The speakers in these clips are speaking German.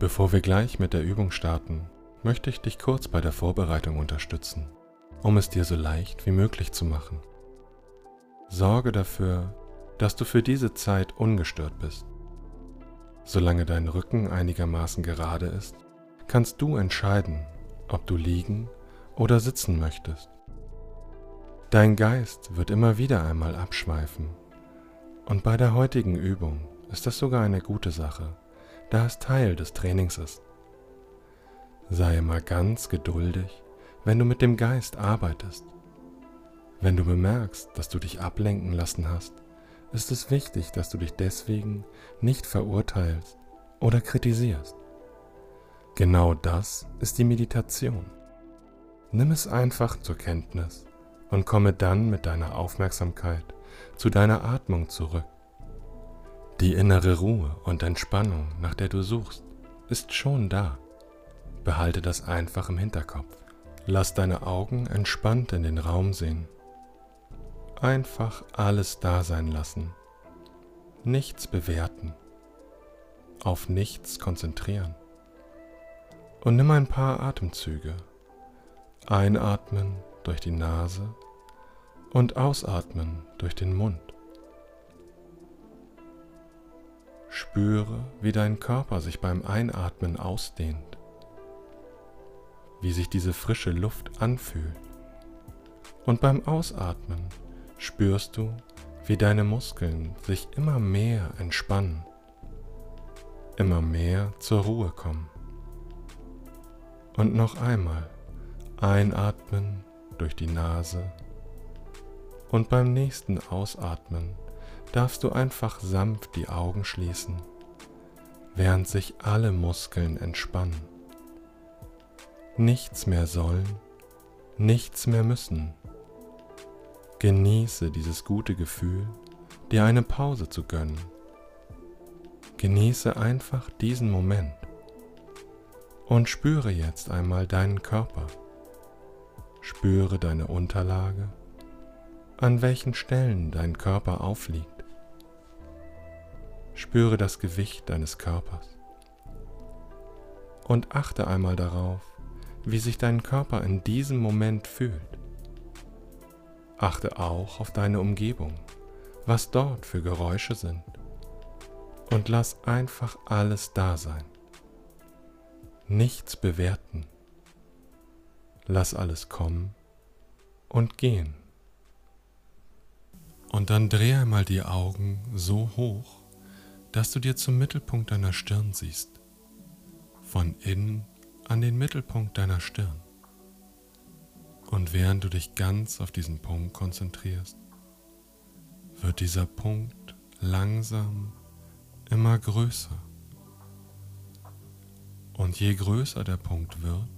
Bevor wir gleich mit der Übung starten, möchte ich dich kurz bei der Vorbereitung unterstützen, um es dir so leicht wie möglich zu machen. Sorge dafür, dass du für diese Zeit ungestört bist. Solange dein Rücken einigermaßen gerade ist, kannst du entscheiden, ob du liegen oder sitzen möchtest. Dein Geist wird immer wieder einmal abschweifen und bei der heutigen Übung ist das sogar eine gute Sache da es Teil des Trainings ist. Sei immer ganz geduldig, wenn du mit dem Geist arbeitest. Wenn du bemerkst, dass du dich ablenken lassen hast, ist es wichtig, dass du dich deswegen nicht verurteilst oder kritisierst. Genau das ist die Meditation. Nimm es einfach zur Kenntnis und komme dann mit deiner Aufmerksamkeit zu deiner Atmung zurück. Die innere Ruhe und Entspannung, nach der du suchst, ist schon da. Behalte das einfach im Hinterkopf. Lass deine Augen entspannt in den Raum sehen. Einfach alles da sein lassen. Nichts bewerten. Auf nichts konzentrieren. Und nimm ein paar Atemzüge. Einatmen durch die Nase und ausatmen durch den Mund. Spüre, wie dein Körper sich beim Einatmen ausdehnt, wie sich diese frische Luft anfühlt. Und beim Ausatmen spürst du, wie deine Muskeln sich immer mehr entspannen, immer mehr zur Ruhe kommen. Und noch einmal einatmen durch die Nase und beim nächsten Ausatmen darfst du einfach sanft die Augen schließen, während sich alle Muskeln entspannen. Nichts mehr sollen, nichts mehr müssen. Genieße dieses gute Gefühl, dir eine Pause zu gönnen. Genieße einfach diesen Moment und spüre jetzt einmal deinen Körper. Spüre deine Unterlage, an welchen Stellen dein Körper aufliegt. Spüre das Gewicht deines Körpers und achte einmal darauf, wie sich dein Körper in diesem Moment fühlt. Achte auch auf deine Umgebung, was dort für Geräusche sind und lass einfach alles da sein. Nichts bewerten. Lass alles kommen und gehen. Und dann dreh einmal die Augen so hoch, dass du dir zum Mittelpunkt deiner Stirn siehst, von innen an den Mittelpunkt deiner Stirn. Und während du dich ganz auf diesen Punkt konzentrierst, wird dieser Punkt langsam immer größer. Und je größer der Punkt wird,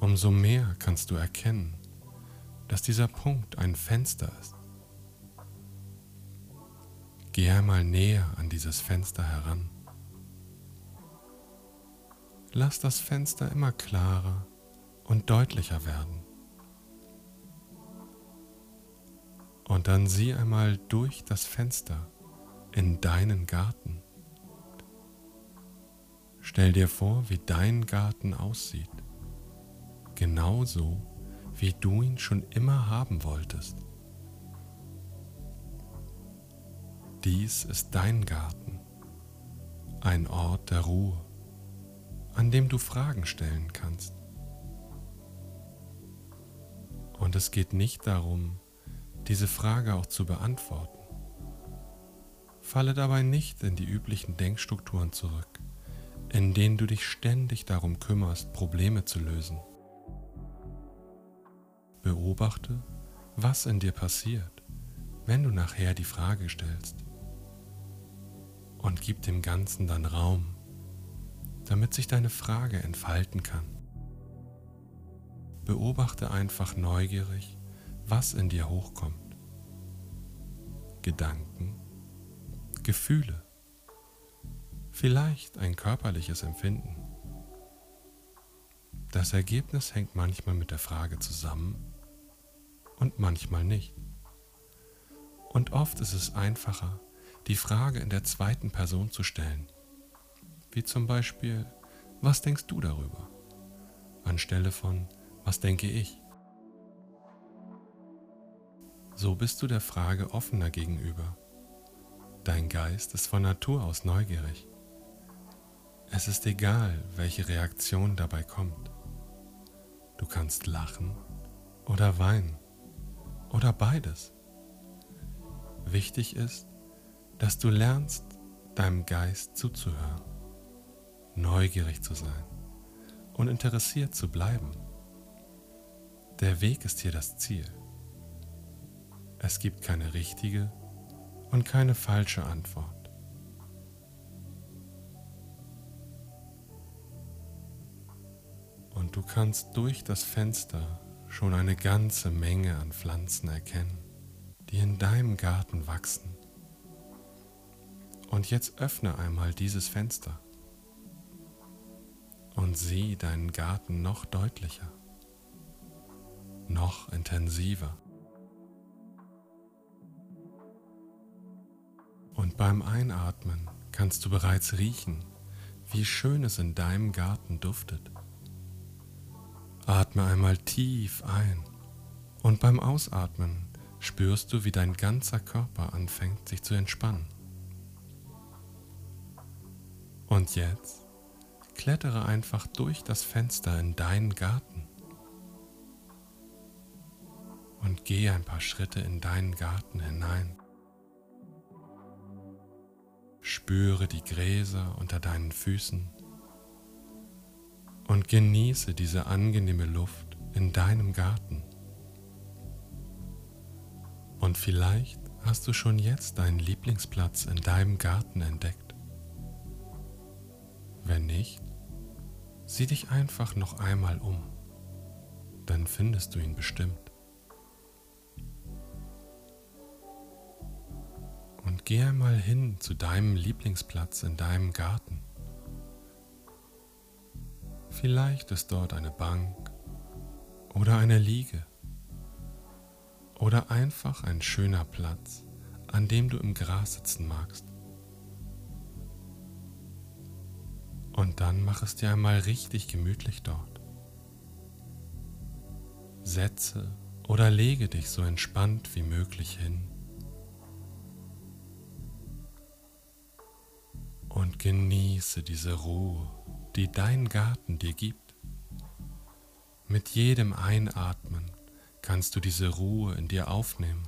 umso mehr kannst du erkennen, dass dieser Punkt ein Fenster ist. Geh einmal näher an dieses Fenster heran. Lass das Fenster immer klarer und deutlicher werden. Und dann sieh einmal durch das Fenster in deinen Garten. Stell dir vor, wie dein Garten aussieht. Genauso, wie du ihn schon immer haben wolltest. Dies ist dein Garten, ein Ort der Ruhe, an dem du Fragen stellen kannst. Und es geht nicht darum, diese Frage auch zu beantworten. Falle dabei nicht in die üblichen Denkstrukturen zurück, in denen du dich ständig darum kümmerst, Probleme zu lösen. Beobachte, was in dir passiert, wenn du nachher die Frage stellst und gib dem Ganzen dann Raum, damit sich deine Frage entfalten kann. Beobachte einfach neugierig, was in dir hochkommt. Gedanken, Gefühle, vielleicht ein körperliches Empfinden. Das Ergebnis hängt manchmal mit der Frage zusammen und manchmal nicht. Und oft ist es einfacher, die Frage in der zweiten Person zu stellen. Wie zum Beispiel, was denkst du darüber? Anstelle von, was denke ich? So bist du der Frage offener gegenüber. Dein Geist ist von Natur aus neugierig. Es ist egal, welche Reaktion dabei kommt. Du kannst lachen oder weinen oder beides. Wichtig ist, dass du lernst, deinem Geist zuzuhören, neugierig zu sein und interessiert zu bleiben. Der Weg ist hier das Ziel. Es gibt keine richtige und keine falsche Antwort. Und du kannst durch das Fenster schon eine ganze Menge an Pflanzen erkennen, die in deinem Garten wachsen. Und jetzt öffne einmal dieses Fenster und sieh deinen Garten noch deutlicher, noch intensiver. Und beim Einatmen kannst du bereits riechen, wie schön es in deinem Garten duftet. Atme einmal tief ein und beim Ausatmen spürst du, wie dein ganzer Körper anfängt sich zu entspannen. Und jetzt klettere einfach durch das Fenster in deinen Garten und gehe ein paar Schritte in deinen Garten hinein. Spüre die Gräser unter deinen Füßen und genieße diese angenehme Luft in deinem Garten. Und vielleicht hast du schon jetzt deinen Lieblingsplatz in deinem Garten entdeckt. Wenn nicht, sieh dich einfach noch einmal um, dann findest du ihn bestimmt. und geh einmal hin zu deinem Lieblingsplatz in deinem Garten. Vielleicht ist dort eine Bank oder eine Liege oder einfach ein schöner Platz, an dem du im Gras sitzen magst. Und dann mach es dir einmal richtig gemütlich dort. Setze oder lege dich so entspannt wie möglich hin und genieße diese Ruhe, die dein Garten dir gibt. Mit jedem Einatmen kannst du diese Ruhe in dir aufnehmen.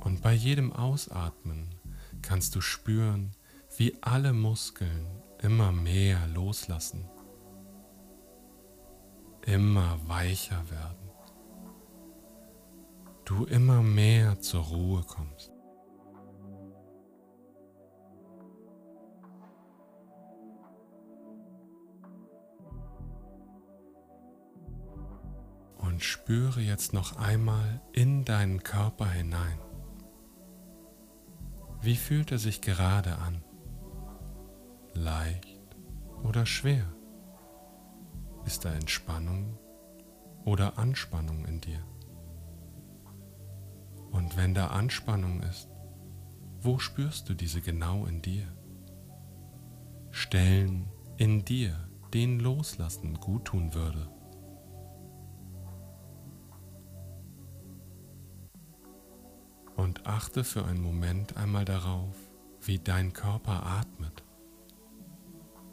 Und bei jedem Ausatmen kannst du spüren, wie alle Muskeln immer mehr loslassen, immer weicher werden, du immer mehr zur Ruhe kommst. und spüre jetzt noch einmal in deinen Körper hinein. Wie fühlt er sich gerade an? Oder schwer? Ist da Entspannung oder Anspannung in dir? Und wenn da Anspannung ist, wo spürst du diese genau in dir? Stellen in dir, den loslassen gut tun würde. und achte für einen Moment einmal darauf, wie dein Körper atmet.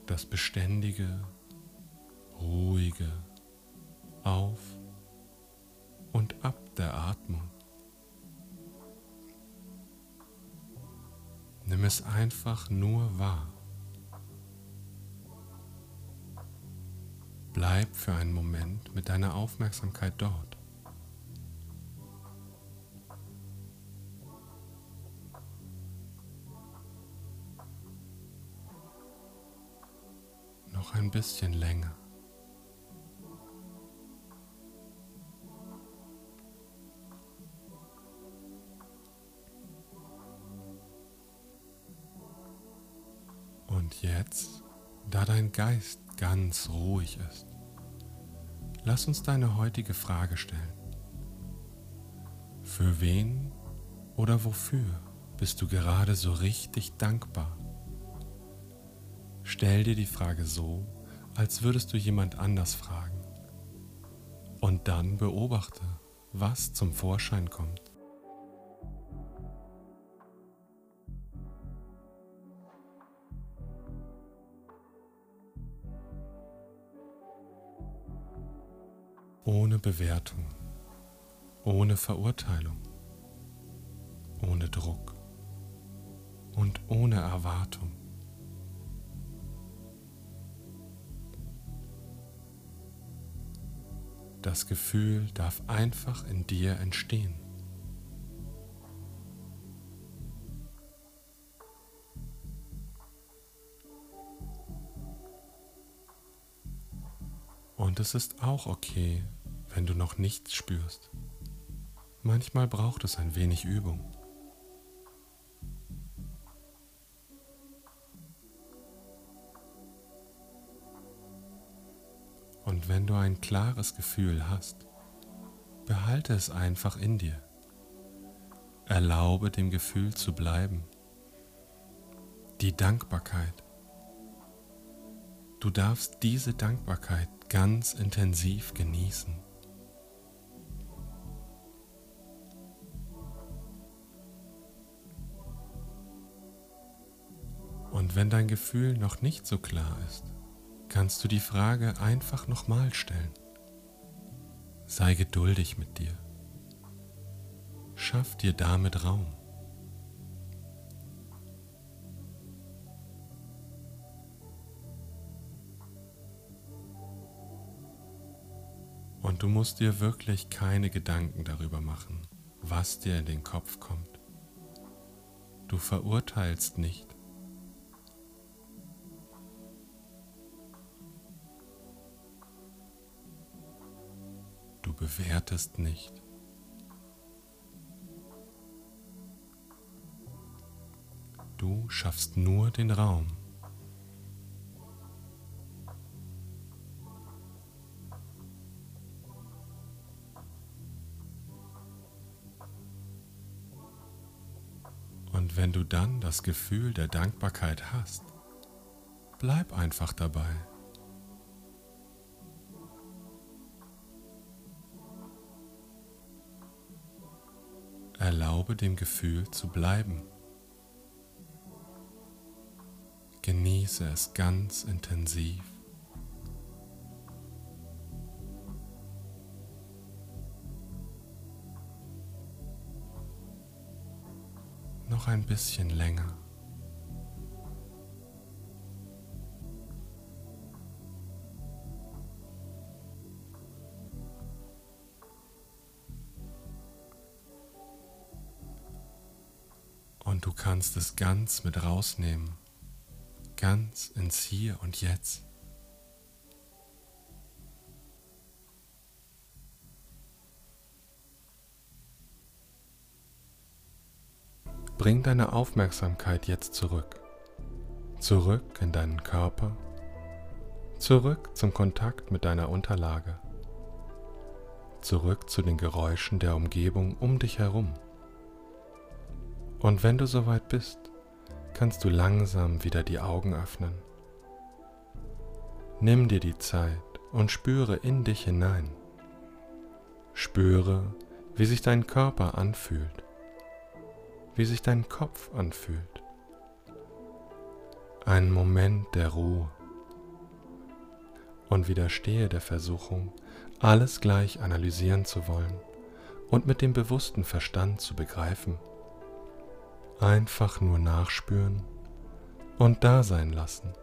Das beständige, ruhige Auf und Ab der Atmung. Nimm es einfach nur wahr. Bleib für einen Moment mit deiner Aufmerksamkeit dort. Ein bisschen länger. Und jetzt, da dein Geist ganz ruhig ist, lass uns deine heutige Frage stellen. Für wen oder wofür bist du gerade so richtig dankbar? Stell dir die Frage so, als würdest du jemand anders fragen. Und dann beobachte, was zum Vorschein kommt. Ohne Bewertung, ohne Verurteilung, ohne Druck und ohne Erwartung. Das Gefühl darf einfach in dir entstehen. Und es ist auch okay, wenn du noch nichts spürst. Manchmal braucht es ein wenig Übung. Wenn du ein klares Gefühl hast, behalte es einfach in dir. Erlaube dem Gefühl zu bleiben. Die Dankbarkeit. Du darfst diese Dankbarkeit ganz intensiv genießen. Und wenn dein Gefühl noch nicht so klar ist, kannst du die Frage einfach nochmal stellen. Sei geduldig mit dir. Schaff dir damit Raum. Und du musst dir wirklich keine Gedanken darüber machen, was dir in den Kopf kommt. Du verurteilst nicht. Bewertest nicht. Du schaffst nur den Raum. Und wenn du dann das Gefühl der Dankbarkeit hast, bleib einfach dabei. Erlaube dem Gefühl zu bleiben. Genieße es ganz intensiv. Noch ein bisschen länger. Kannst es ganz mit rausnehmen, ganz ins Hier und Jetzt. Bring deine Aufmerksamkeit jetzt zurück. Zurück in deinen Körper. Zurück zum Kontakt mit deiner Unterlage. Zurück zu den Geräuschen der Umgebung um dich herum. Und wenn du soweit bist, kannst du langsam wieder die Augen öffnen. Nimm dir die Zeit und spüre in dich hinein. Spüre, wie sich dein Körper anfühlt, wie sich dein Kopf anfühlt. Ein Moment der Ruhe und widerstehe der Versuchung, alles gleich analysieren zu wollen und mit dem bewussten Verstand zu begreifen, Einfach nur nachspüren und da sein lassen.